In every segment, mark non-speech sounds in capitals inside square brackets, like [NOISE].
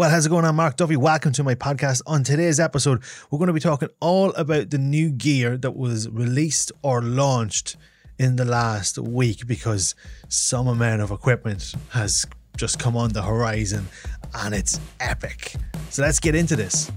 Well, how's it going? I'm Mark Duffy. Welcome to my podcast. On today's episode, we're going to be talking all about the new gear that was released or launched in the last week because some amount of equipment has just come on the horizon and it's epic. So let's get into this.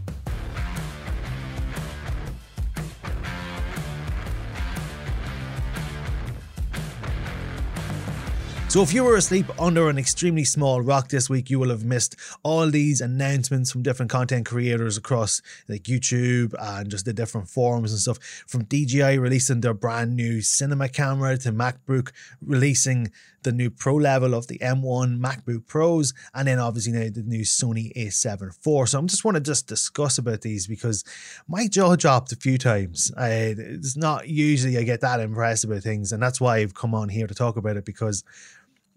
So, if you were asleep under an extremely small rock this week, you will have missed all these announcements from different content creators across like YouTube and just the different forums and stuff. From DJI releasing their brand new cinema camera to MacBook releasing the new pro level of the M1 MacBook Pros, and then obviously now the new Sony a7 IV. So, I'm just want to just discuss about these because my jaw dropped a few times. I, it's not usually I get that impressed about things, and that's why I've come on here to talk about it because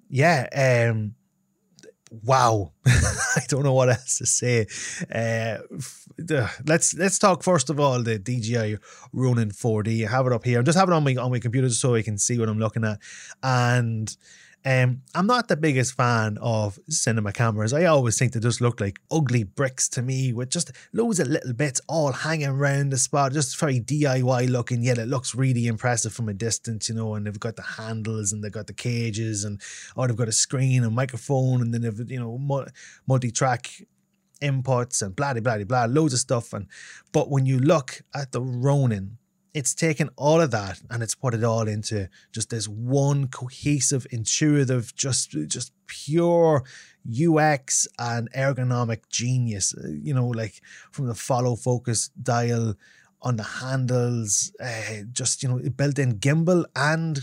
yeah, um, wow. [LAUGHS] I don't know what else to say. Uh, let's let's talk first of all the DJI Ronin 4D. I have it up here. I'm just having it on my on my computer so I can see what I'm looking at, and um, I'm not the biggest fan of cinema cameras. I always think they just look like ugly bricks to me with just loads of little bits all hanging around the spot, just very DIY looking, yet it looks really impressive from a distance, you know, and they've got the handles and they've got the cages and oh, they've got a screen and microphone and then they've, you know, multi-track inputs and blah, blah, blah, blah, loads of stuff. And But when you look at the Ronin, it's taken all of that and it's put it all into just this one cohesive, intuitive, just just pure UX and ergonomic genius. Uh, you know, like from the follow focus dial on the handles, uh, just you know, built in gimbal and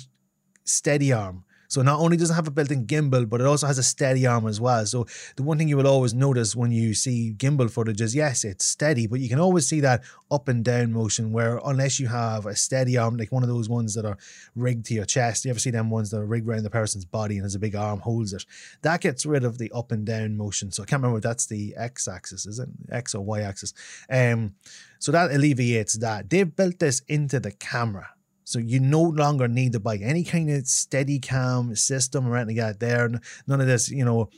steady arm so not only does it have a built-in gimbal, but it also has a steady arm as well. So the one thing you will always notice when you see gimbal footage is yes, it's steady, but you can always see that up and down motion where unless you have a steady arm, like one of those ones that are rigged to your chest, you ever see them ones that are rigged around the person's body and has a big arm holds it. That gets rid of the up and down motion. So I can't remember if that's the X axis, is it? X or Y axis. Um, so that alleviates that. They've built this into the camera. So you no longer need to buy any kind of steady cam system or anything like that there. None of this, you know,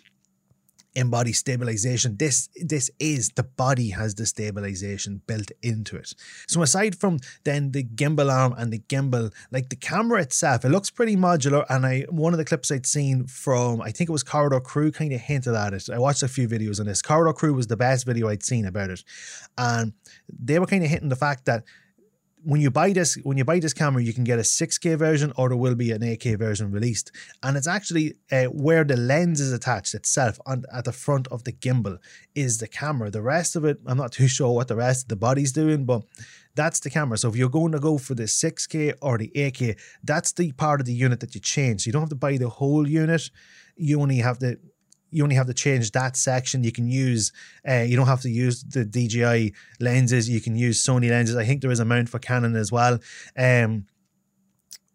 in-body stabilization. This this is the body has the stabilization built into it. So aside from then the gimbal arm and the gimbal, like the camera itself, it looks pretty modular. And I one of the clips I'd seen from I think it was Corridor Crew kind of hinted at it. I watched a few videos on this. Corridor Crew was the best video I'd seen about it, and they were kind of hitting the fact that when you buy this when you buy this camera you can get a 6k version or there will be an 8k version released. And it's actually uh, where the lens is attached itself on at the front of the gimbal is the camera. The rest of it i'm not too [LAUGHS] sure what the rest of the body's doing but that's the camera. So if you're going to go for the 6k or the 8k that's the part of the unit that you change. So you don't have to buy the whole unit. You only have to you only have to change that section. You can use, uh, you don't have to use the DJI lenses. You can use Sony lenses. I think there is a mount for Canon as well. Um,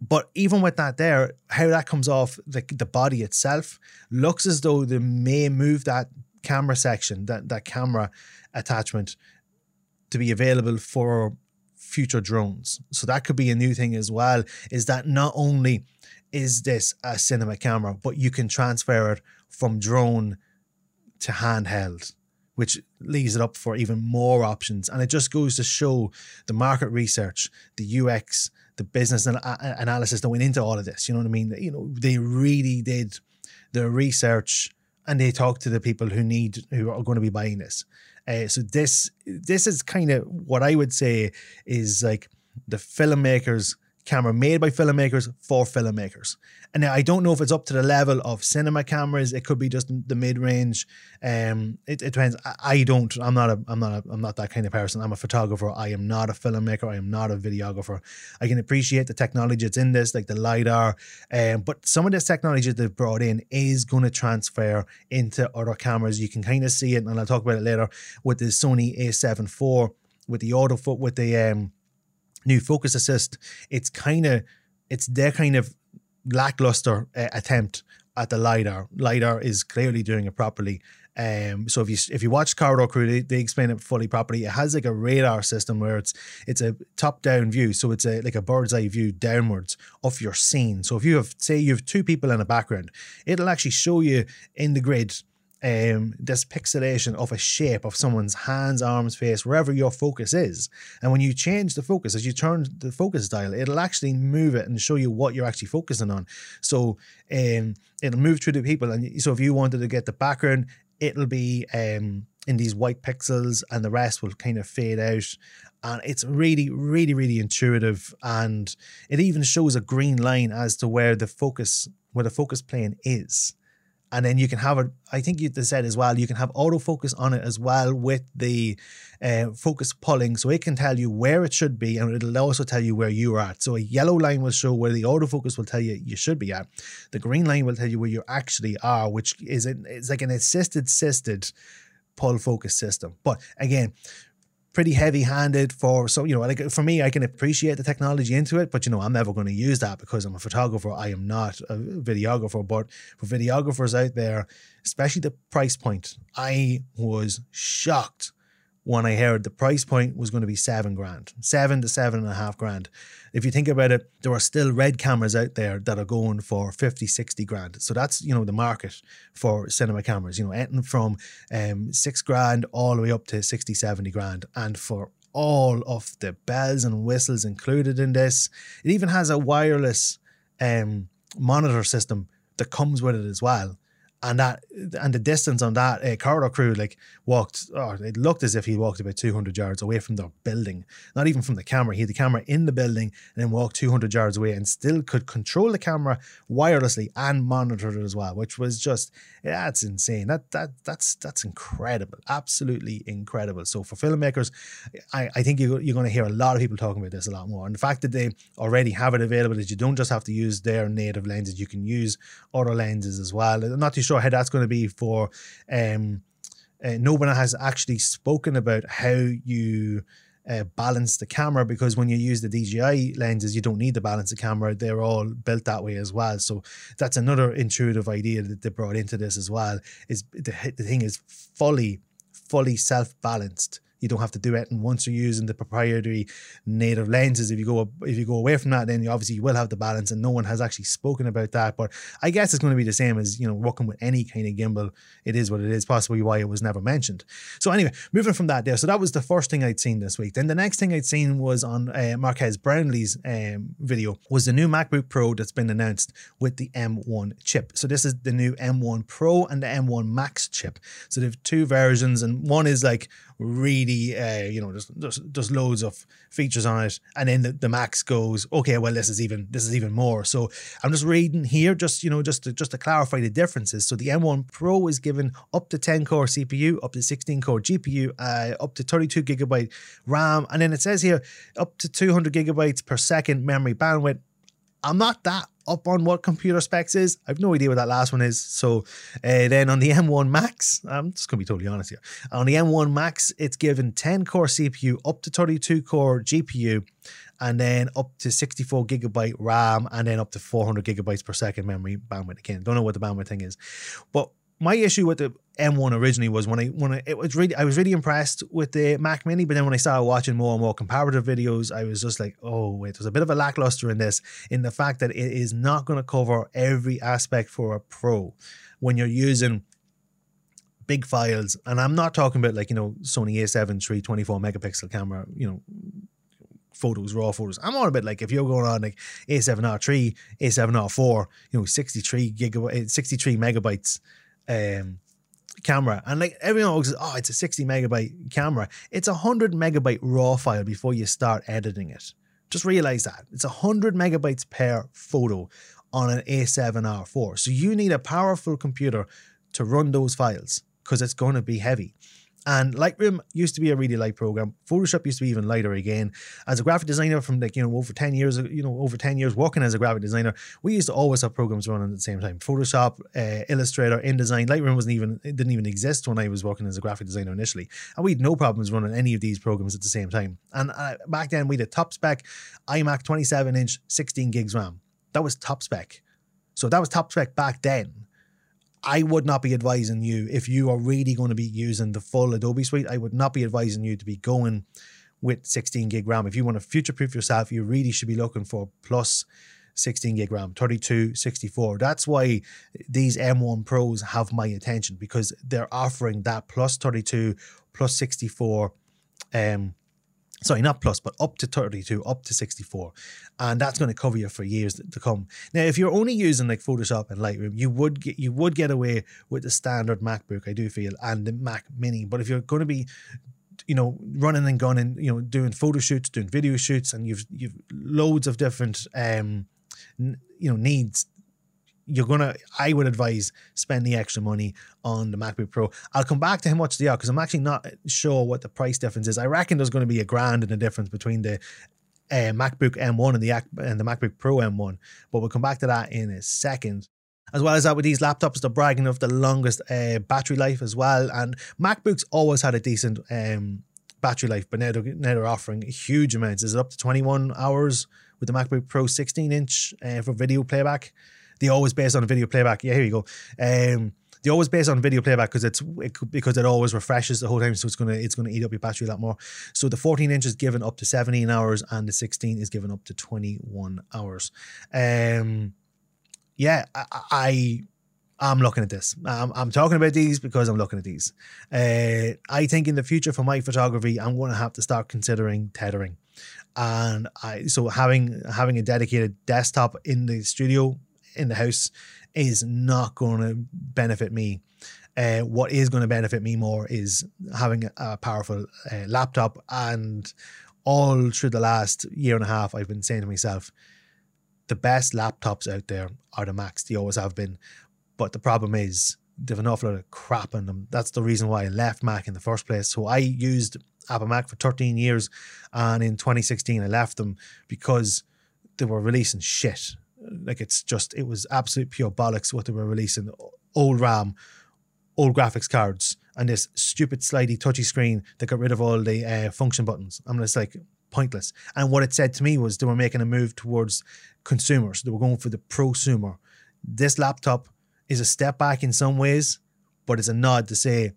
but even with that there, how that comes off the, the body itself looks as though they may move that camera section, that, that camera attachment to be available for future drones. So that could be a new thing as well, is that not only is this a cinema camera, but you can transfer it from drone to handheld, which leaves it up for even more options. And it just goes to show the market research, the UX, the business analysis that went into all of this. You know what I mean? You know, they really did the research and they talked to the people who need who are going to be buying this. Uh, so this this is kind of what I would say is like the filmmakers camera made by filmmakers for filmmakers. And I don't know if it's up to the level of cinema cameras. It could be just the mid range. Um, it, it depends. I, I, don't. I'm not a. I'm not. A, I'm not that kind of person. I'm a photographer. I am not a filmmaker. I am not a videographer. I can appreciate the technology that's in this, like the lidar. Um, but some of this technology that they've brought in is going to transfer into other cameras. You can kind of see it, and I'll talk about it later with the Sony A7 IV with the autofoot with the um new focus assist, it's kind of it's their kind of lackluster uh, attempt at the lidar. Lidar is clearly doing it properly. Um, so if you if you watch Corridor Crew, they, they explain it fully properly. It has like a radar system where it's it's a top down view, so it's a like a bird's eye view downwards of your scene. So if you have say you have two people in a background, it'll actually show you in the grid um, this pixelation of a shape of someone's hands, arms, face, wherever your focus is. And when you change the focus, as you turn the focus dial, it'll actually move it and show you what you're actually focusing on. So um, it'll move through the people. And so if you wanted to get the background, it'll be um, in these white pixels and the rest will kind of fade out. And it's really, really, really intuitive. And it even shows a green line as to where the focus, where the focus plane is and then you can have it. I think you said as well. You can have autofocus on it as well with the uh, focus pulling, so it can tell you where it should be, and it'll also tell you where you are at. So a yellow line will show where the autofocus will tell you you should be at. The green line will tell you where you actually are, which is an, it's like an assisted assisted pull focus system. But again, pretty heavy handed for so you know like for me I can appreciate the technology into it but you know I'm never going to use that because I'm a photographer. I am not a videographer but for videographers out there especially the price point I was shocked when I heard the price point was going to be seven grand, seven to seven and a half grand. If you think about it, there are still red cameras out there that are going for 50, 60 grand. So that's, you know, the market for cinema cameras, you know, anything from um, six grand all the way up to 60, 70 grand. And for all of the bells and whistles included in this, it even has a wireless um, monitor system that comes with it as well and that and the distance on that uh, corridor crew like walked or it looked as if he walked about 200 yards away from the building. Not even from the camera. He had the camera in the building and then walked 200 yards away and still could control the camera wirelessly and monitor it as well which was just that's insane. That that that's that's incredible. Absolutely incredible. So for filmmakers I, I think you, you're going to hear a lot of people talking about this a lot more. And the fact that they already have it available is you don't just have to use their native lenses. You can use other lenses as well. I'm not too sure how that's going to be for. Um, uh, no one has actually spoken about how you uh, balance the camera because when you use the DJI lenses, you don't need to balance the camera. They're all built that way as well. So that's another intuitive idea that they brought into this as well. Is the, the thing is fully, fully self balanced you don't have to do it. And once you're using the proprietary native lenses, if you go if you go away from that, then you obviously you will have the balance. And no one has actually spoken about that. But I guess it's going to be the same as you know working with any kind of gimbal. It is what it is. Possibly why it was never mentioned. So anyway, moving from that there. So that was the first thing I'd seen this week. Then the next thing I'd seen was on uh, Marques Brownlee's um, video was the new MacBook Pro that's been announced with the M1 chip. So this is the new M1 Pro and the M1 Max chip. So they have two versions, and one is like really, uh, you know, just, there's, there's loads of features on it, and then the, the max goes, okay, well, this is even this is even more. So I'm just reading here, just you know, just to, just to clarify the differences. So the M1 Pro is given up to 10 core CPU, up to 16 core GPU, uh, up to 32 gigabyte RAM, and then it says here up to 200 gigabytes per second memory bandwidth. I'm not that up on what computer specs is. I have no idea what that last one is. So uh, then on the M1 Max, I'm just going to be totally honest here. On the M1 Max, it's given 10 core CPU, up to 32 core GPU, and then up to 64 gigabyte RAM, and then up to 400 gigabytes per second memory bandwidth. Again, don't know what the bandwidth thing is. But my issue with the M1 originally was when I when I it was really I was really impressed with the Mac Mini, but then when I started watching more and more comparative videos, I was just like, oh wait, there's a bit of a lackluster in this, in the fact that it is not going to cover every aspect for a pro when you're using big files. And I'm not talking about like, you know, Sony A7 III 24 megapixel camera, you know, photos, raw photos. I'm on a bit like if you're going on like A7R3, A7R4, you know, 63 gigabyte, 63 megabytes um, camera. And like everyone always says, oh, it's a 60 megabyte camera. It's a 100 megabyte raw file before you start editing it. Just realize that. It's 100 megabytes per photo on an A7R4. So you need a powerful computer to run those files because it's going to be heavy. And Lightroom used to be a really light program. Photoshop used to be even lighter again. As a graphic designer from like, you know, over 10 years, you know, over 10 years working as a graphic designer, we used to always have programs running at the same time. Photoshop, uh, Illustrator, InDesign, Lightroom wasn't even, it didn't even exist when I was working as a graphic designer initially. And we had no problems running any of these programs at the same time. And uh, back then we had a top spec iMac 27 inch, 16 gigs RAM. That was top spec. So that was top spec back then I would not be advising you if you are really going to be using the full Adobe suite. I would not be advising you to be going with 16 gig RAM. If you want to future proof yourself, you really should be looking for plus 16 gig RAM, 32, 64. That's why these M1 Pros have my attention because they're offering that plus 32, plus 64, um, sorry, not plus, but up to 32, up to 64. And that's going to cover you for years to come. Now, if you're only using like Photoshop and Lightroom, you would get you would get away with the standard MacBook, I do feel, and the Mac Mini. But if you're going to be you know, running and gunning, you know, doing photo shoots, doing video shoots, and you've you've loads of different um, you know, needs you're gonna I would advise spend the extra money on the MacBook Pro. I'll come back to how much they are because I'm actually not sure what the price difference is. I reckon there's going to be a grand in the difference between the uh, MacBook M1 and the and the MacBook Pro M1, but we'll come back to that in a second. As well as that, with these laptops, they're bragging of the longest uh, battery life as well. And MacBooks always had a decent um, battery life, but now they're, now they're offering huge amounts. Is it up to 21 hours with the MacBook Pro 16 inch uh, for video playback? They always based on video playback. Yeah, here you go. Um, they always based on video playback because it's it, because it always refreshes the whole time, so it's gonna it's gonna eat up your battery a lot more. So the 14 inch is given up to 17 hours, and the 16 is given up to 21 hours. Um, yeah, I, I I'm looking at this. I'm, I'm talking about these because I'm looking at these. Uh, I think in the future for my photography, I'm going to have to start considering tethering, and I so having having a dedicated desktop in the studio in the house is not going to benefit me. Uh, what is going to benefit me more is having a powerful uh, laptop. And all through the last year and a half, I've been saying to myself, the best laptops out there are the Macs. They always have been. But the problem is, they've an awful lot of crap in them. That's the reason why I left Mac in the first place. So I used Apple Mac for 13 years. And in 2016, I left them because they were releasing shit like it's just it was absolute pure bollocks what they were releasing. Old RAM, old graphics cards, and this stupid slidey touchy screen that got rid of all the uh, function buttons. I'm just like pointless. And what it said to me was they were making a move towards consumers. They were going for the prosumer. This laptop is a step back in some ways, but it's a nod to say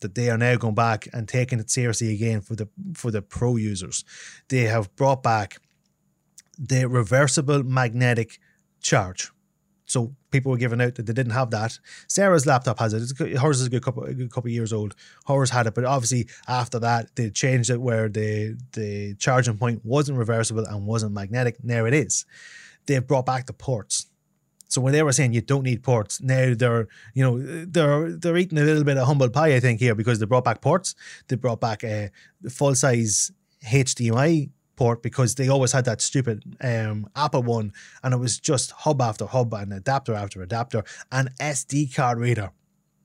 that they are now going back and taking it seriously again for the for the pro users. They have brought back the reversible magnetic charge. So people were giving out that they didn't have that. Sarah's laptop has it. hers is a good couple, a good couple years old. Hers had it, but obviously after that they changed it where the the charging point wasn't reversible and wasn't magnetic. Now it is. They've brought back the ports. So when they were saying you don't need ports, now they're you know they're they're eating a little bit of humble pie I think here because they brought back ports. They brought back uh, a full size HDMI port because they always had that stupid um, Apple one, and it was just hub after hub and adapter after adapter and SD card reader.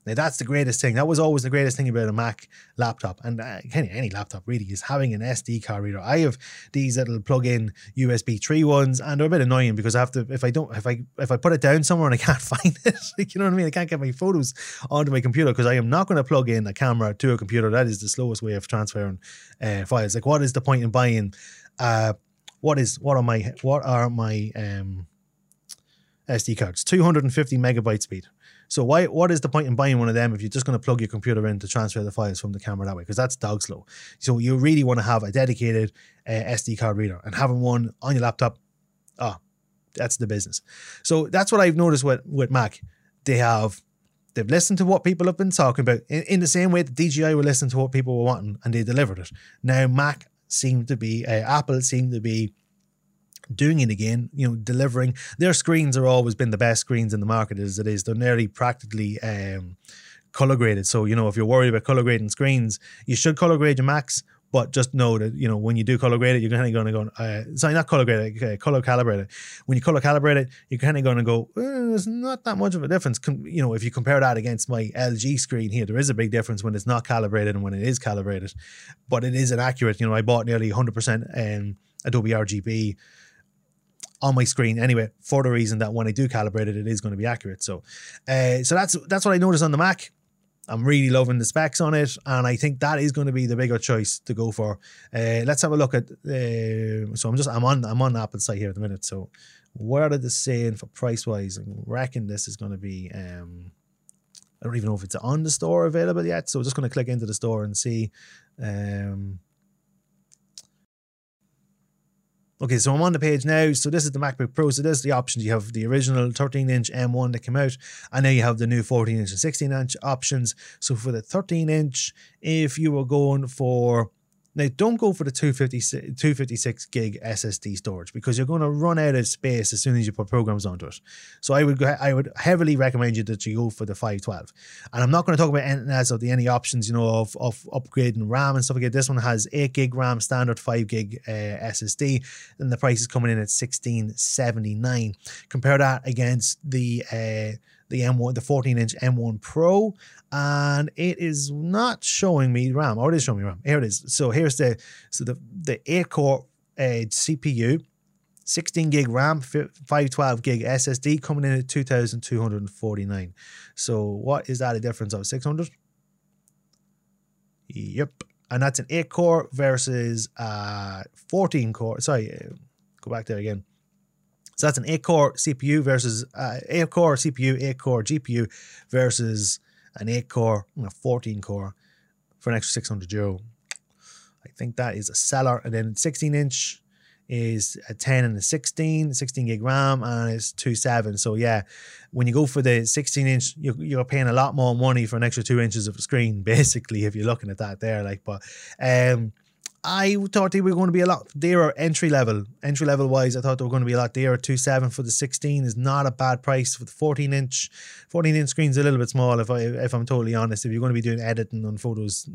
Now that's the greatest thing. That was always the greatest thing about a Mac laptop, and uh, any, any laptop really is having an SD card reader. I have these little plug-in USB three ones, and they're a bit annoying because I have to if I don't if I if I put it down somewhere and I can't [LAUGHS] find it, [LAUGHS] like, you know what I mean. I can't get my photos onto my computer because I am not going to plug in a camera to a computer. That is the slowest way of transferring uh, files. Like, what is the point in buying? Uh, what is what are my what are my um, SD cards? Two hundred and fifty megabyte speed. So why? What is the point in buying one of them if you're just going to plug your computer in to transfer the files from the camera that way? Because that's dog slow. So you really want to have a dedicated uh, SD card reader and having one on your laptop. Ah, that's the business. So that's what I've noticed with with Mac. They have they've listened to what people have been talking about in, in the same way that DJI were listening to what people were wanting and they delivered it. Now Mac seemed to be uh, Apple seem to be doing it again, you know, delivering. Their screens are always been the best screens in the market as it is. They're nearly practically um, color graded. So, you know, if you're worried about color grading screens, you should color grade your Macs. But just know that you know when you do color grade it, you're kind of going to go. Uh, sorry, not color grade it, uh, color calibrate it. When you color calibrate it, you're kind of going to go. Eh, there's not that much of a difference. Com- you know, if you compare that against my LG screen here, there is a big difference when it's not calibrated and when it is calibrated. But it is inaccurate. You know, I bought nearly 100% um, Adobe RGB on my screen anyway for the reason that when I do calibrate it, it is going to be accurate. So, uh, so that's that's what I noticed on the Mac. I'm really loving the specs on it, and I think that is going to be the bigger choice to go for. Uh, let's have a look at. Uh, so I'm just I'm on I'm on Apple site here at the minute. So where are they saying for price wise? I reckon this is going to be. Um, I don't even know if it's on the store available yet. So just going to click into the store and see. Um, Okay, so I'm on the page now. So this is the MacBook Pro. So this is the options. You have the original 13 inch M1 that came out, and now you have the new 14 inch and 16 inch options. So for the 13 inch, if you were going for now, don't go for the 256, 256 gig SSD storage because you're going to run out of space as soon as you put programs onto it. So I would I would heavily recommend you that you go for the 512. And I'm not going to talk about anything else of the any options, you know, of, of upgrading RAM and stuff like that. This one has 8 gig RAM standard, 5 gig uh, SSD, and the price is coming in at 1679. Compare that against the uh, the M1, the 14 inch M1 Pro, and it is not showing me RAM. Oh, it is showing me RAM. Here it is. So here's the so the the 8 core uh, CPU, 16 gig RAM, 512 gig SSD coming in at 2,249. So what is that a difference of 600? Yep. And that's an 8 core versus uh 14 core. Sorry, uh, go back there again. So that's an 8 core CPU versus uh, 8 core CPU, 8 core GPU versus an 8 core, a 14 core for an extra 600 euro. I think that is a seller. And then 16 inch is a 10 and a 16, 16 gig RAM, and it's 2.7. So, yeah, when you go for the 16 inch, you're, you're paying a lot more money for an extra two inches of screen, [LAUGHS] basically, if you're looking at that there. Like, but, um, I thought they were going to be a lot dearer entry level. Entry level wise, I thought they were going to be a lot dearer. Two seven for the sixteen is not a bad price for the fourteen inch. Fourteen inch screen's a little bit small. If I if I'm totally honest, if you're going to be doing editing on photos,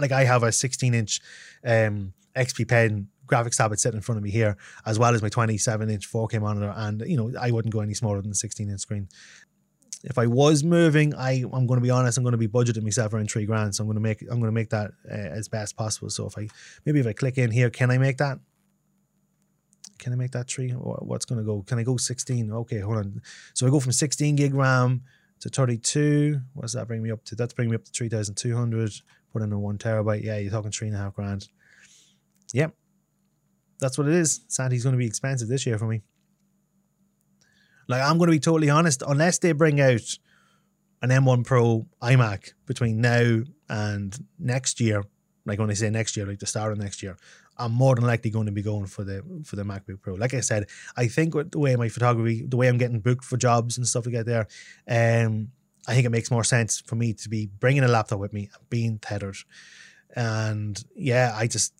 like I have a sixteen inch um, XP Pen graphics tablet sitting in front of me here, as well as my 27 inch 4K monitor, and you know I wouldn't go any smaller than the 16 inch screen if I was moving, I I'm going to be honest, I'm going to be budgeting myself around three grand, so I'm going to make I'm going to make that uh, as best possible. So if I maybe if I click in here, can I make that? Can I make that three? What's going to go? Can I go 16? Okay, hold on. So I go from 16 gig RAM to 32. What does that bring me up to? That's bringing me up to 3,200. Put in a one terabyte. Yeah, you're talking three and a half grand. Yep. That's what it is. Santy's going to be expensive this year for me. Like I'm going to be totally honest, unless they bring out an M1 Pro iMac between now and next year, like when I say next year, like the start of next year, I'm more than likely going to be going for the for the MacBook Pro. Like I said, I think with the way my photography, the way I'm getting booked for jobs and stuff like that there, um, I think it makes more sense for me to be bringing a laptop with me and being tethered and yeah, I just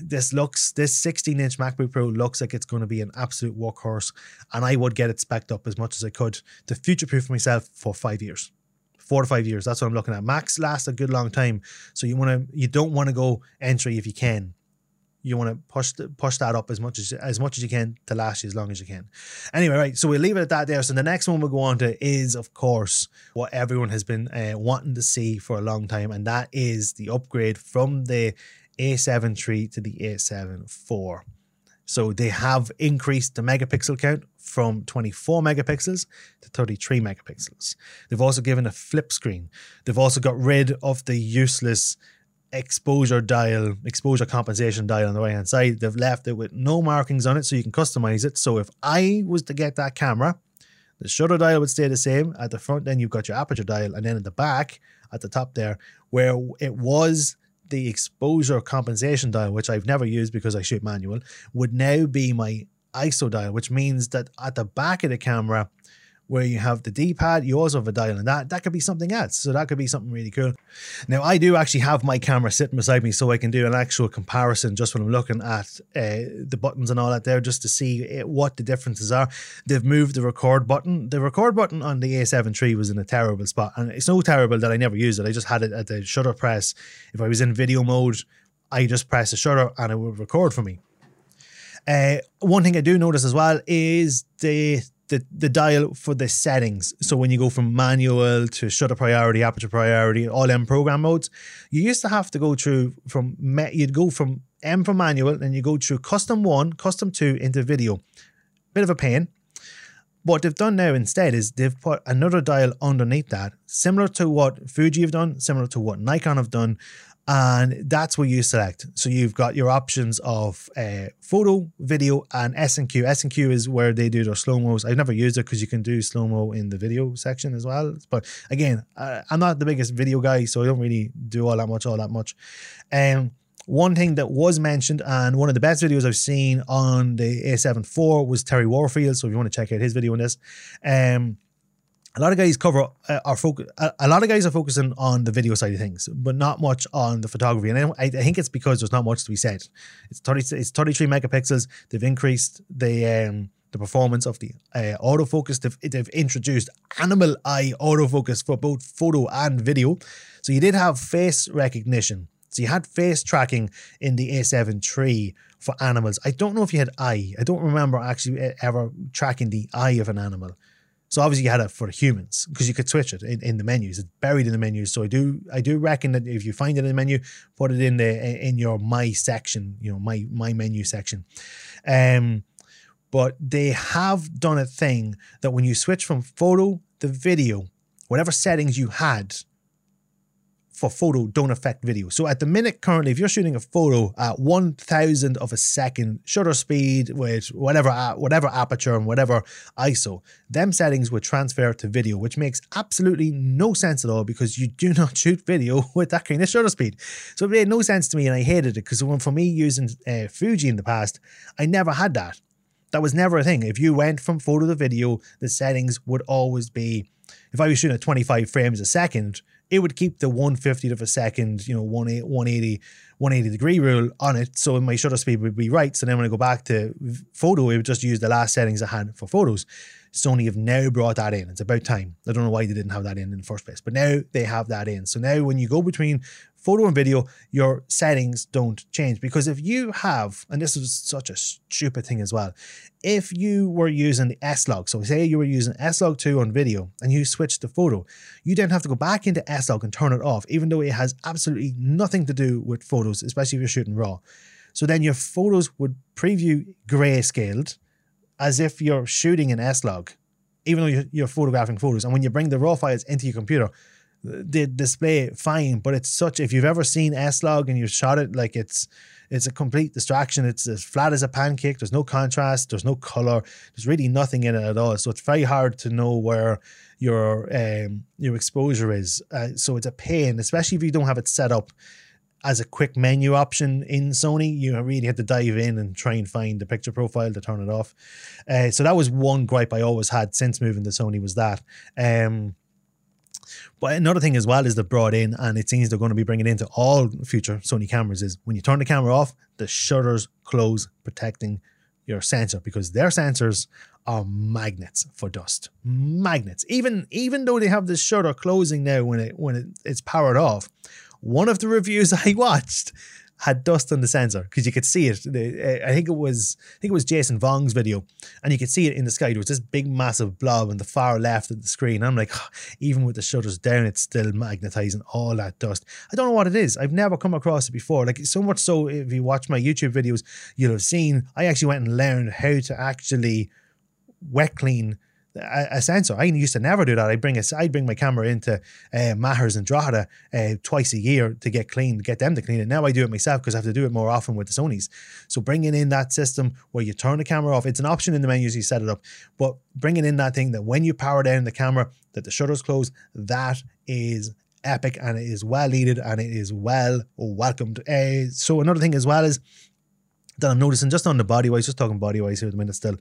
this looks this 16 inch MacBook Pro looks like it's going to be an absolute workhorse, and I would get it specced up as much as I could to future proof myself for five years, four to five years. That's what I'm looking at. Macs lasts a good long time, so you want to you don't want to go entry if you can you want to push the, push that up as much as as much as you can to last you as long as you can. Anyway, right. So we'll leave it at that there. So the next one we'll go on to is, of course, what everyone has been uh, wanting to see for a long time, and that is the upgrade from the A7 III to the A7 IV. So they have increased the megapixel count from 24 megapixels to 33 megapixels. They've also given a flip screen. They've also got rid of the useless exposure dial, exposure compensation dial on the right hand side. They've left it with no markings on it so you can customize it. So if I was to get that camera, the shutter dial would stay the same. At the front, then you've got your aperture dial, and then at the back, at the top there, where it was the exposure compensation dial, which I've never used because I shoot manual, would now be my ISO dial, which means that at the back of the camera, where you have the D-pad, you also have a dial, and that that could be something else. So that could be something really cool. Now I do actually have my camera sitting beside me, so I can do an actual comparison just when I'm looking at uh, the buttons and all that there, just to see eh, what the differences are. They've moved the record button. The record button on the A7 III was in a terrible spot, and it's so terrible that I never used it. I just had it at the shutter press. If I was in video mode, I just press the shutter and it would record for me. Uh, one thing I do notice as well is the the, the dial for the settings. So when you go from manual to shutter priority, aperture priority, all M program modes, you used to have to go through from you'd go from M for manual, and you go through custom one, custom two into video. Bit of a pain. What they've done now instead is they've put another dial underneath that, similar to what Fuji have done, similar to what Nikon have done, and that's where you select. So you've got your options of uh, photo, video, and S and Q. S and Q is where they do their slow mos. I've never used it because you can do slow mo in the video section as well. But again, uh, I'm not the biggest video guy, so I don't really do all that much, all that much. Um, one thing that was mentioned and one of the best videos I've seen on the A7 IV was Terry Warfield. So if you want to check out his video on this, um, a lot of guys cover uh, are focus. A, lot of guys are focusing on the video side of things, but not much on the photography. And I, I think it's because there's not much to be said. It's thirty. It's thirty three megapixels. They've increased the um, the performance of the uh, autofocus. They've, they've introduced animal eye autofocus for both photo and video. So you did have face recognition. So you had face tracking in the A7 III for animals. I don't know if you had eye. I don't remember actually ever tracking the eye of an animal. So obviously you had it for humans because you could switch it in, in the menus. It's buried in the menus. So I do I do reckon that if you find it in the menu, put it in the in your my section, you know, my my menu section. Um but they have done a thing that when you switch from photo to video, whatever settings you had for photo don't affect video. So at the minute currently, if you're shooting a photo at one thousand of a second shutter speed with whatever whatever aperture and whatever ISO, them settings would transfer to video, which makes absolutely no sense at all because you do [LAUGHS] not shoot video with that kind of shutter speed. So it made no sense to me, and I hated it because for me using uh, Fuji in the past, I never had that. That was never a thing. If you went from photo to video, the settings would always be. If I was shooting at 25 frames a second, it would keep the 150th of a second, you know, 180, 180 degree rule on it. So my shutter speed would be right. So then when I go back to photo, it would just use the last settings I had for photos. Sony have now brought that in. It's about time. I don't know why they didn't have that in in the first place, but now they have that in. So now when you go between photo and video, your settings don't change. Because if you have, and this is such a stupid thing as well, if you were using the S-Log, so say you were using S-Log 2 on video and you switched to photo, you then have to go back into S-Log and turn it off, even though it has absolutely nothing to do with photos, especially if you're shooting RAW. So then your photos would preview grayscaled as if you're shooting an S-Log, even though you're, photographing photos. And when you bring the RAW files into your computer, they display fine, but it's such if you've ever seen S-Log and you've shot it like it's it's a complete distraction. It's as flat as a pancake. There's no contrast. There's no color. There's really nothing in it at all. So it's very hard to know where your um, your exposure is. Uh, so it's a pain, especially if you don't have it set up as a quick menu option in Sony. You really had to dive in and try and find the picture profile to turn it off. Uh, so that was one gripe I always had since moving to Sony was that. Um, but another thing as well is they've brought in, and it seems they're going to be bringing into all future Sony cameras, is when you turn the camera off, the shutters close, protecting your sensor because their sensors are magnets for dust. Magnets. Even even though they have the shutter closing now when it when it, it's powered off, one of the reviews [LAUGHS] I watched had dust on the sensor because you could see it. Eh, I think it was I think it was Jason Vong's video, and you could see it in the sky. There was this big massive blob on the far left of the screen. I'm like, [SIGHS] even with the shutters down, it's still magnetizing all that dust. I don't know what it is. I've never come across it before. Like so much so, if you watch my YouTube videos, you'll have seen I actually went and learned how to actually wet clean a, sensor. I used to never do that. I bring a, I'd bring my camera into uh, Mahers and Drogheda uh, twice a year to get clean, to get them to clean it. Now I do it myself because I have to do it more often with the Sony's. So bringing in that system where you turn the camera off, it's an option in the menus you set it up, but bringing in that thing that when you power down the camera, that the shutters close, that is epic and it is well needed and it is well welcomed. Uh, so another thing as well is that I'm noticing just on the body wise, just talking body wise here at the minute still.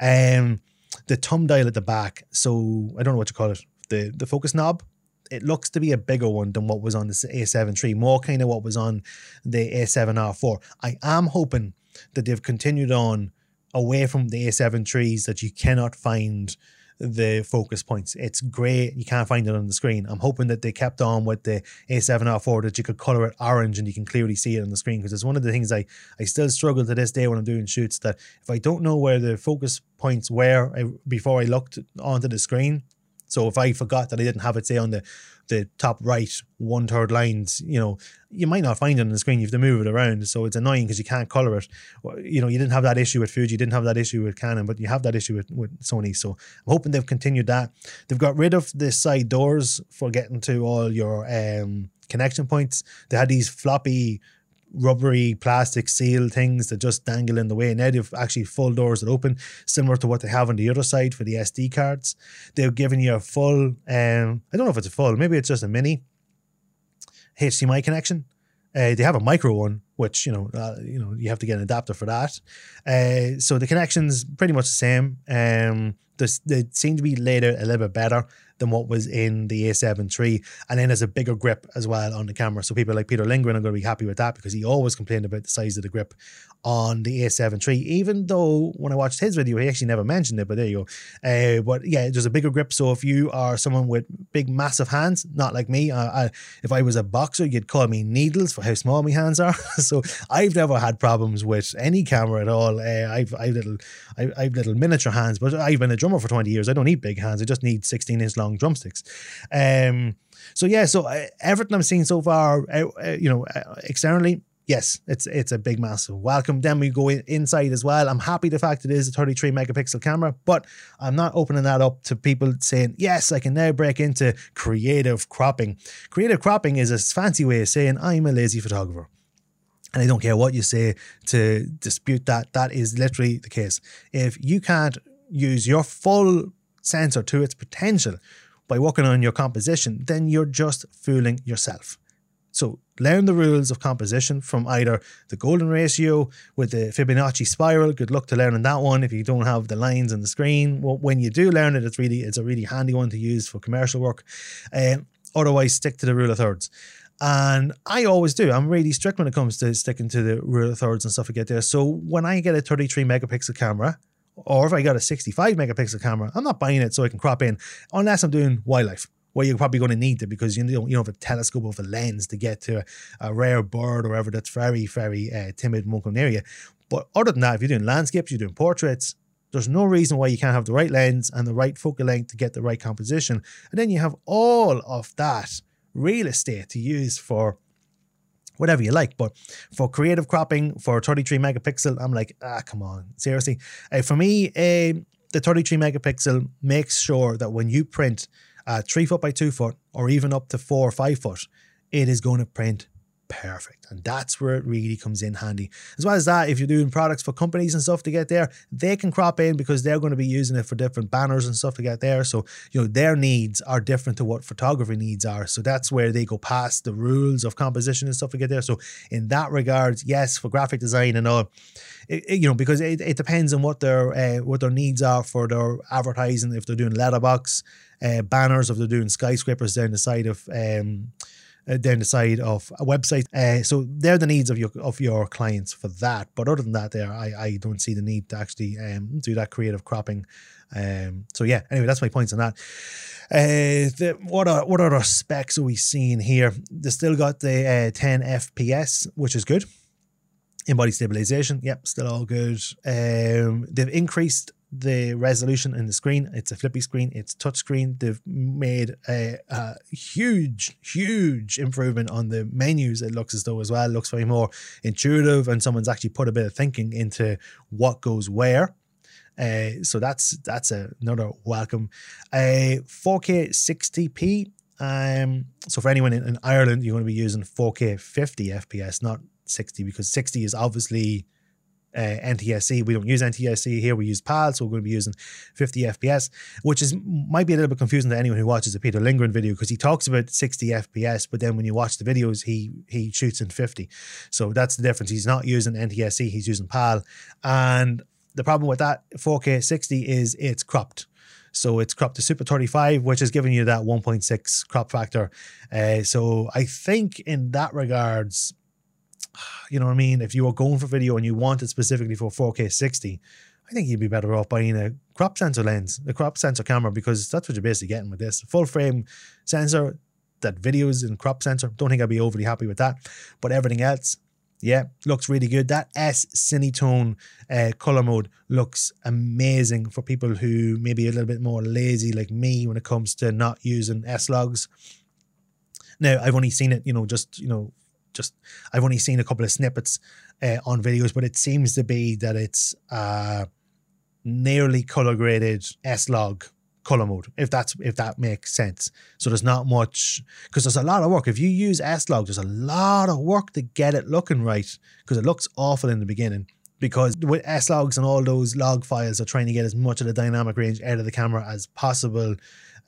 Um, the thumb dial at the back. So I don't know what you call it. The the focus knob. It looks to be a bigger one than what was on the A7 III, more kind of what was on the A7R4. I am hoping that they've continued on away from the A7 IIIs that you cannot find the focus points. It's great. You can't find it on the screen. I'm hoping that they kept on with the A7R4 that you could color it orange and you can clearly see it on the screen because it's one of the things I, I still struggle to this day when I'm doing shoots that if I don't know where the focus points were before I looked onto the screen, so if I forgot that I didn't have it, say, on the the top right one third lines, you know, you might not find it on the screen. You have to move it around, so it's annoying because you can't color it. You know, you didn't have that issue with Fuji, you didn't have that issue with Canon, but you have that issue with, with Sony. So I'm hoping they've continued that. They've got rid of the side doors for getting to all your um, connection points. They had these floppy rubbery plastic seal things that just dangle in the way. Now they've actually full doors that open, similar to what they have on the other side for the SD cards. They've given you a full, um, I don't know if it's a full, maybe it's just a mini HDMI connection. Uh, they have a micro one, which you know, uh, you know, you have to get an adapter for that. Uh, so the connection's pretty much the same. Um, they seem to be laid out a little bit better than what was in the A7 III. And then there's a bigger grip as well on the camera. So people like Peter Lindgren are going to be happy with that because he always complained about the size of the grip on the A7 III, even though when I watched his video, he actually never mentioned it, but there you go. Uh, but yeah, there's a bigger grip. So if you are someone with big, massive hands, not like me, uh, I, if I was a boxer, you'd call me needles for how small my hands are. [LAUGHS] so I've never had problems with any camera at all. Uh, I've, I've little, I, I've little miniature hands, but I've been a drummer for 20 years. I don't need big hands. I just need 16 inch long drumsticks. Um, so yeah, so uh, everything I'm seeing so far, uh, uh, you know, externally, yes, it's it's a big massive welcome. Then we go in, inside as well. I'm happy the fact it is a 33 megapixel camera, but I'm not opening that up to people saying yes, I can now break into creative cropping. Creative cropping is a fancy way of saying I'm a lazy photographer. And I don't care what you say to dispute that. That is literally the case. If you can't use your full sensor to its potential by working on your composition, then you're just fooling yourself. So learn the rules of composition from either the golden ratio with the Fibonacci spiral. Good luck to learning that one if you don't have the lines on the screen. Well, when you do learn it, it's really it's a really handy one to use for commercial work. Uh, otherwise, stick to the rule of thirds. And I always do. I'm really strict when it comes to sticking to the rule of thirds and stuff I get there. So when I get a 33 megapixel camera, or if I got a 65 megapixel camera, I'm not buying it so I can crop in unless I'm doing wildlife where you're probably going to need it because you don't, you don't have a telescope of a lens to get to a, a rare bird or whatever that's very, very uh, timid come near you. But other than that, if you're doing landscapes, you're doing portraits, there's no reason why you can't have the right lens and the right focal length to get the right composition. And then you have all of that real estate to use for whatever you like. But for creative cropping for 33 megapixel, I'm like, ah, come on, seriously. Uh, for me, uh, the 33 megapixel makes sure that when you print uh, three foot by two foot, or even up to four or five foot, it is going to print perfect. And that's where it really comes in handy. As well as that, if you're doing products for companies and stuff to get there, they can crop in because they're going to be using it for different banners and stuff to get there. So, you know, their needs are different to what photography needs are. So that's where they go past the rules of composition and stuff to get there. So in that regard, yes, for graphic design and all, it, it, you know, because it, it depends on what their uh, what their needs are for their advertising. If they're doing letterbox uh, banners, if they're doing skyscrapers down the side of um, uh, down the side of a website. Uh, so they're the needs of your of your clients for that. But other than that, there I, I don't see the need to actually um, do that creative cropping. Um, so yeah, anyway, that's my points on that. Uh, the, what are what other specs are we seeing here? They still got the uh, 10 FPS, which is good. In body stabilization, yep, still all good. Um, they've increased the resolution in the screen. It's a flippy screen. It's touchscreen. They've made a, a, huge, huge improvement on the menus. It looks as though as well. It looks very more intuitive, and someone's actually put a bit of thinking into what goes where. Uh, so that's that's another welcome. A uh, 4K 60p. Um, so for anyone in, in Ireland, you're going to be using 4K 50 FPS, not 60, because 60 is obviously uh, NTSC. We don't use NTSC here. We use PAL, so we're going to be using 50 FPS, which is might be a little bit confusing to anyone who watches a Peter Lindgren video because he talks about 60 FPS, but then when you watch the videos, he he shoots in 50. So that's the difference. He's not using NTSC. He's using PAL, and the problem with that 4K 60 is it's cropped. So it's cropped to Super 35, which is giving you that 1.6 crop factor. Uh, so I think in that regards, [SIGHS] you know what I mean? If you were going for video and you wanted specifically for 4K 60, I think you'd be better off buying a crop sensor lens, a crop sensor camera, because that's what you're basically getting with this. Full frame sensor that videos in crop sensor. Don't think I'd be overly happy with that. But everything else, yeah, looks really good. That S Cinetone uh, color mode looks amazing for people who maybe a little bit more lazy like me when it comes to not using S logs. Now, I've only seen it, you know, just, you know, just I've only seen a couple of snippets uh, on videos, but it seems to be that it's uh, nearly color graded S log color mode, if that's if that makes sense. So there's not much because there's a lot of work. If you use S log, there's a lot of work to get it looking right because it looks awful in the beginning. Because with S logs and all those log files are trying to get as much of the dynamic range out of the camera as possible,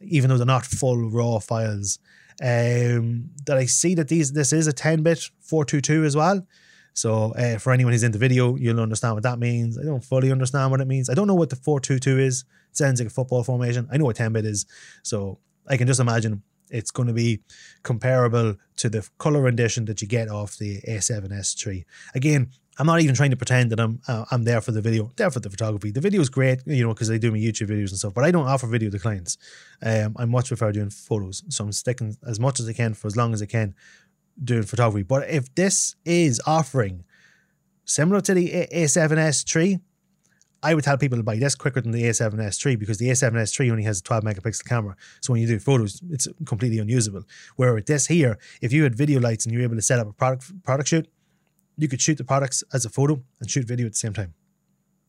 even though they're not full raw files um, that I see that these this is a 10 bit 422 as well. So uh, for anyone who's into video, you'll understand what that means. I don't fully understand what it means. I don't know what the 422 is. It sounds like a football formation. I know what 10 bit is. So I can just imagine it's going to be comparable to the color rendition that you get off the A7S3. Again, I'm not even trying to pretend that I'm uh, I'm there for the video, there for the photography. The video is great, you know, because they do my YouTube videos and stuff. But I don't offer video to clients. Um, I much prefer doing photos, so I'm sticking as much as I can for as long as I can doing photography. But if this is offering similar to the A- A7S III, I would tell people to buy this quicker than the A7S III because the A7S III only has a 12 megapixel camera. So when you do photos, it's completely unusable. Where with this here, if you had video lights and you were able to set up a product product shoot, you could shoot the products as a photo and shoot video at the same time.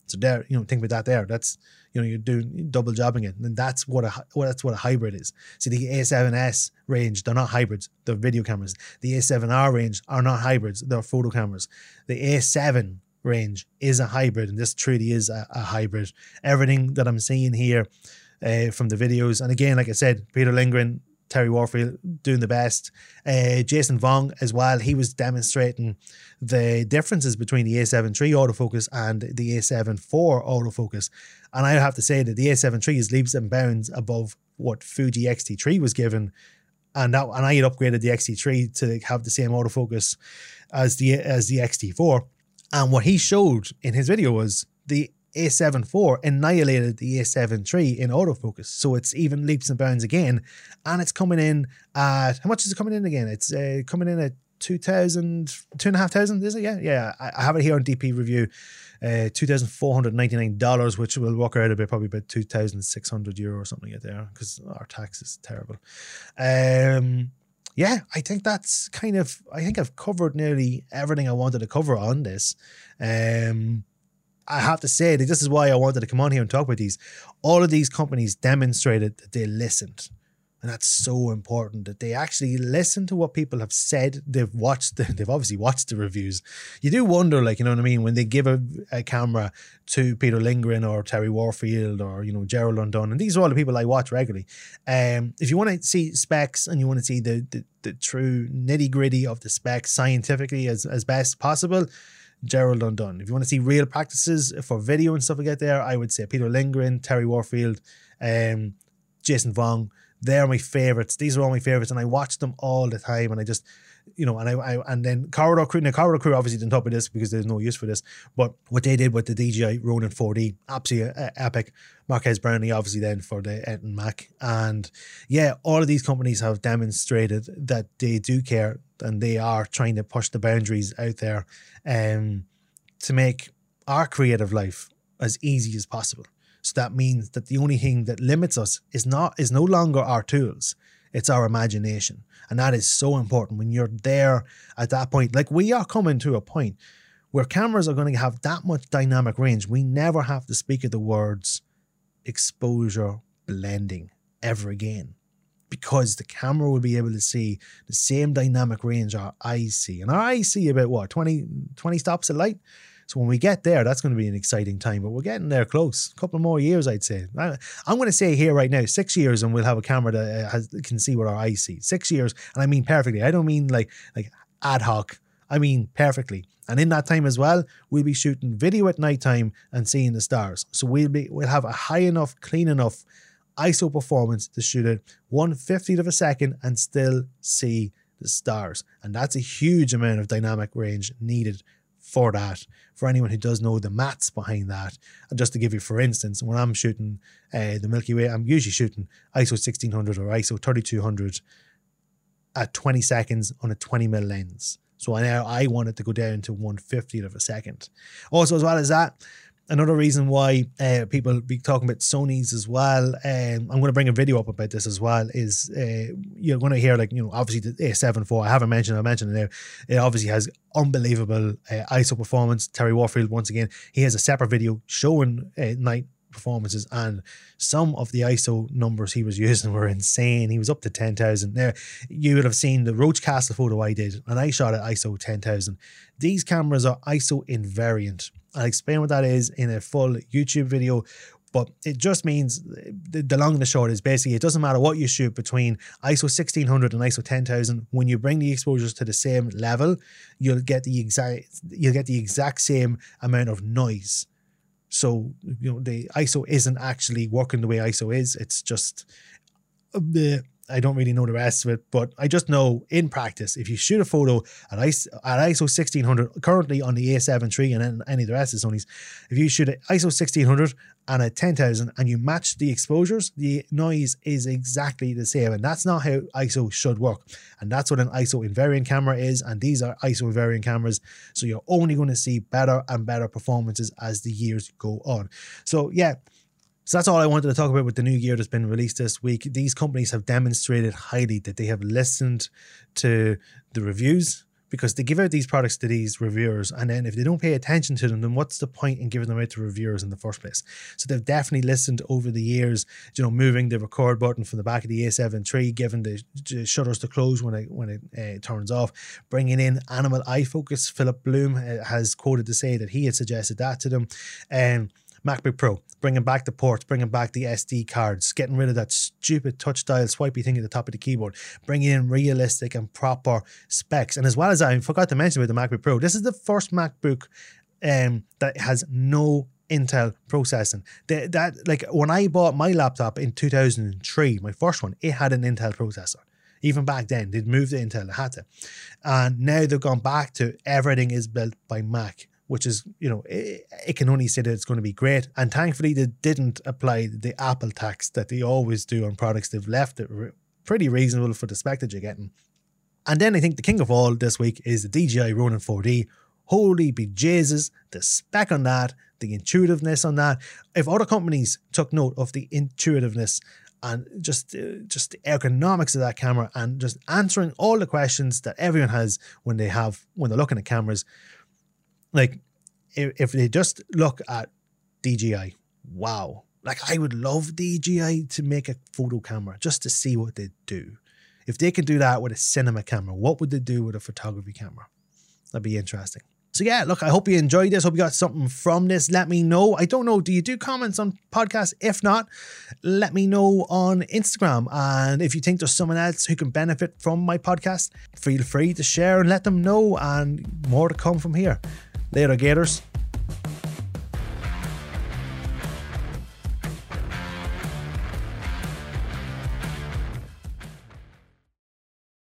So there, you know, think about that there. That's you know, you're doing double jobbing it. And that's what a well, that's what a hybrid is. See the A7S range, they're not hybrids, they're video cameras. The A7R range are not hybrids, they're photo cameras. The A7 range is a hybrid, and this truly is a, a hybrid. Everything that I'm seeing here uh, from the videos, and again, like I said, Peter Lindgren Terry Warfield doing the best. Uh, Jason Vong as well. He was demonstrating the differences between the A7 III autofocus and the A7 IV autofocus. And I have to say that the A7 III is leaps and bounds above what Fuji X-T3 was given. And that, and I had upgraded the X-T3 to have the same autofocus as the as the X-T4. And what he showed in his video was the a7 IV annihilated the A7 III in autofocus. So it's even leaps and bounds again. And it's coming in at, how much is it coming in again? It's uh, coming in at 2,000, 2,500, is it? Yeah, yeah. I, I have it here on DP review. Uh, $2,499, which will work out a bit, probably about 2,600 euro or something like there because our tax is terrible. Um, yeah, I think that's kind of, I think I've covered nearly everything I wanted to cover on this. Um, I have to say that this is why I wanted to come on here and talk about these. All of these companies demonstrated that they listened. And that's so important that they actually listen to what people have said. They've watched, the, they've obviously watched the reviews. You do wonder, like, you know what I mean? When they give a, a camera to Peter Lindgren or Terry Warfield or, you know, Gerald Undone, and these are all the people I watch regularly. Um, if you want to see specs and you want to see the, the, the true nitty gritty of the specs scientifically as, as best possible, Gerald Undone. If you want to see real practices for video and stuff like that there, I would say Peter Lindgren, Terry Warfield, um, Jason Vong. They're my favorites. These are all my favorites, and I watch them all the time. And I just, you know, and I, I and then Corridor Crew. Now Corridor Crew obviously didn't talk about this because there's no use for this. But what they did with the DJI Ronin 4D, absolutely uh, epic. Marques Brownlee obviously then for the Enten Mac, and yeah, all of these companies have demonstrated that they do care and they are trying to push the boundaries out there, um, to make our creative life as easy as possible. So that means that the only thing that limits us is not is no longer our tools it's our imagination. And that is so important when you're there at that point. Like we are coming to a point where cameras are going to have that much dynamic range. We never have to speak of the words exposure blending ever again because the camera will be able to see the same dynamic range our eyes see. And our eyes see about what, 20, 20 stops of light? So when we get there, that's going to be an exciting time. But we're getting there close. A couple more years, I'd say. I, am going to say here right now, six years, and we'll have a camera that uh, has, can see what our eyes see. Six years, and I mean perfectly. I don't mean like like ad hoc. I mean perfectly. And in that time as well, we'll be shooting video at nighttime and seeing the stars. So we'll be we'll have a high enough, clean enough ISO performance to shoot at 150th of a second and still see the stars. And that's a huge amount of dynamic range needed for that. For anyone who does know the maths behind that, and just to give you, for instance, when I'm shooting uh, the Milky Way, I'm usually shooting ISO 1600 or ISO 3200 at 20 seconds on a 20 mm lens. So now I want it to go down to 150th of a second. Also, as well as that, another reason why uh, people be talking about Sony's as well. Um, I'm going to bring a video up about this as well. Is uh, you're going to hear like you know obviously the A7 IV. I haven't mentioned. I mentioned it. It obviously has unbelievable uh, ISO performance. Terry Warfield once again he has a separate video showing uh, night performances and some of the ISO numbers he was [LAUGHS] using were insane. He was up to 10,000. There, you would have seen the Roche Castle photo I did and I shot at ISO 10,000. These cameras are ISO invariant. I'll explain what that is in a full YouTube video. But it just means the, long and the short is basically it doesn't matter what you shoot between ISO 1600 and ISO 10000. When you bring the exposures to the same level, you'll get the exact you'll get the exact same amount of noise. So you know the ISO isn't actually working the way ISO is. It's just the I don't really know the rest of it, but I just know in practice, if you shoot a photo at ISO, at ISO 1600, currently on the A7 III and any of the rest of Sony's, if you shoot at ISO 1600 and at 10,000 and you match the exposures, the noise is exactly the same. And that's not how ISO should work. And that's what an ISO invariant camera is. And these are ISO invariant cameras. So you're only going to see better and better performances as the years go on. So, yeah so that's all I wanted to talk about with the new gear that's been released this week. These companies have demonstrated highly that they have listened to the reviews because they give out these products to these reviewers and then if they don't pay attention to them then what's the point in giving them out to reviewers in the first place? So they've definitely listened over the years you know moving the record button from the back of the a7 III giving the shutters to close when it when it uh, turns off bringing in animal eye focus. Philip Bloom uh, has quoted to say that he had suggested that to them. And um, MacBook Pro, bringing back the ports, bringing back the SD cards, getting rid of that stupid touch style swipey thing at the top of the keyboard, bringing in realistic and proper specs. And as well as that, I forgot to mention with the MacBook Pro, this is the first MacBook um, that has no Intel processing. The, that like when I bought my laptop in 2003, my first one, it had an Intel processor. Even back then, they'd moved to Intel, they had to. And now they've gone back to everything is built by Mac which is, you know, it, it, can only say that it's going to be great. And thankfully, they didn't apply the Apple tax that they always do on products. They've left it re- pretty reasonable for the spec that you're getting. And then I think the king of all this week is the DJI Ronin 4D. Holy be Jesus, the spec on that, the intuitiveness on that. If other companies took note of the intuitiveness and just uh, just the ergonomics of that camera and just answering all the questions that everyone has when they have when they're looking at cameras like if, they just look at DJI, wow. Like I would love DJI to make a photo camera just to see what they do. If they can do that with a cinema camera, what would they do with a photography camera? That'd be interesting. So yeah, look, I hope you enjoyed this. Hope you got something from this. Let me know. I don't know. Do you do comments on podcasts? If not, let me know on Instagram. And if you think there's someone else who can benefit from my podcast, feel free to share and let them know. And more to come from here. Later, Gators.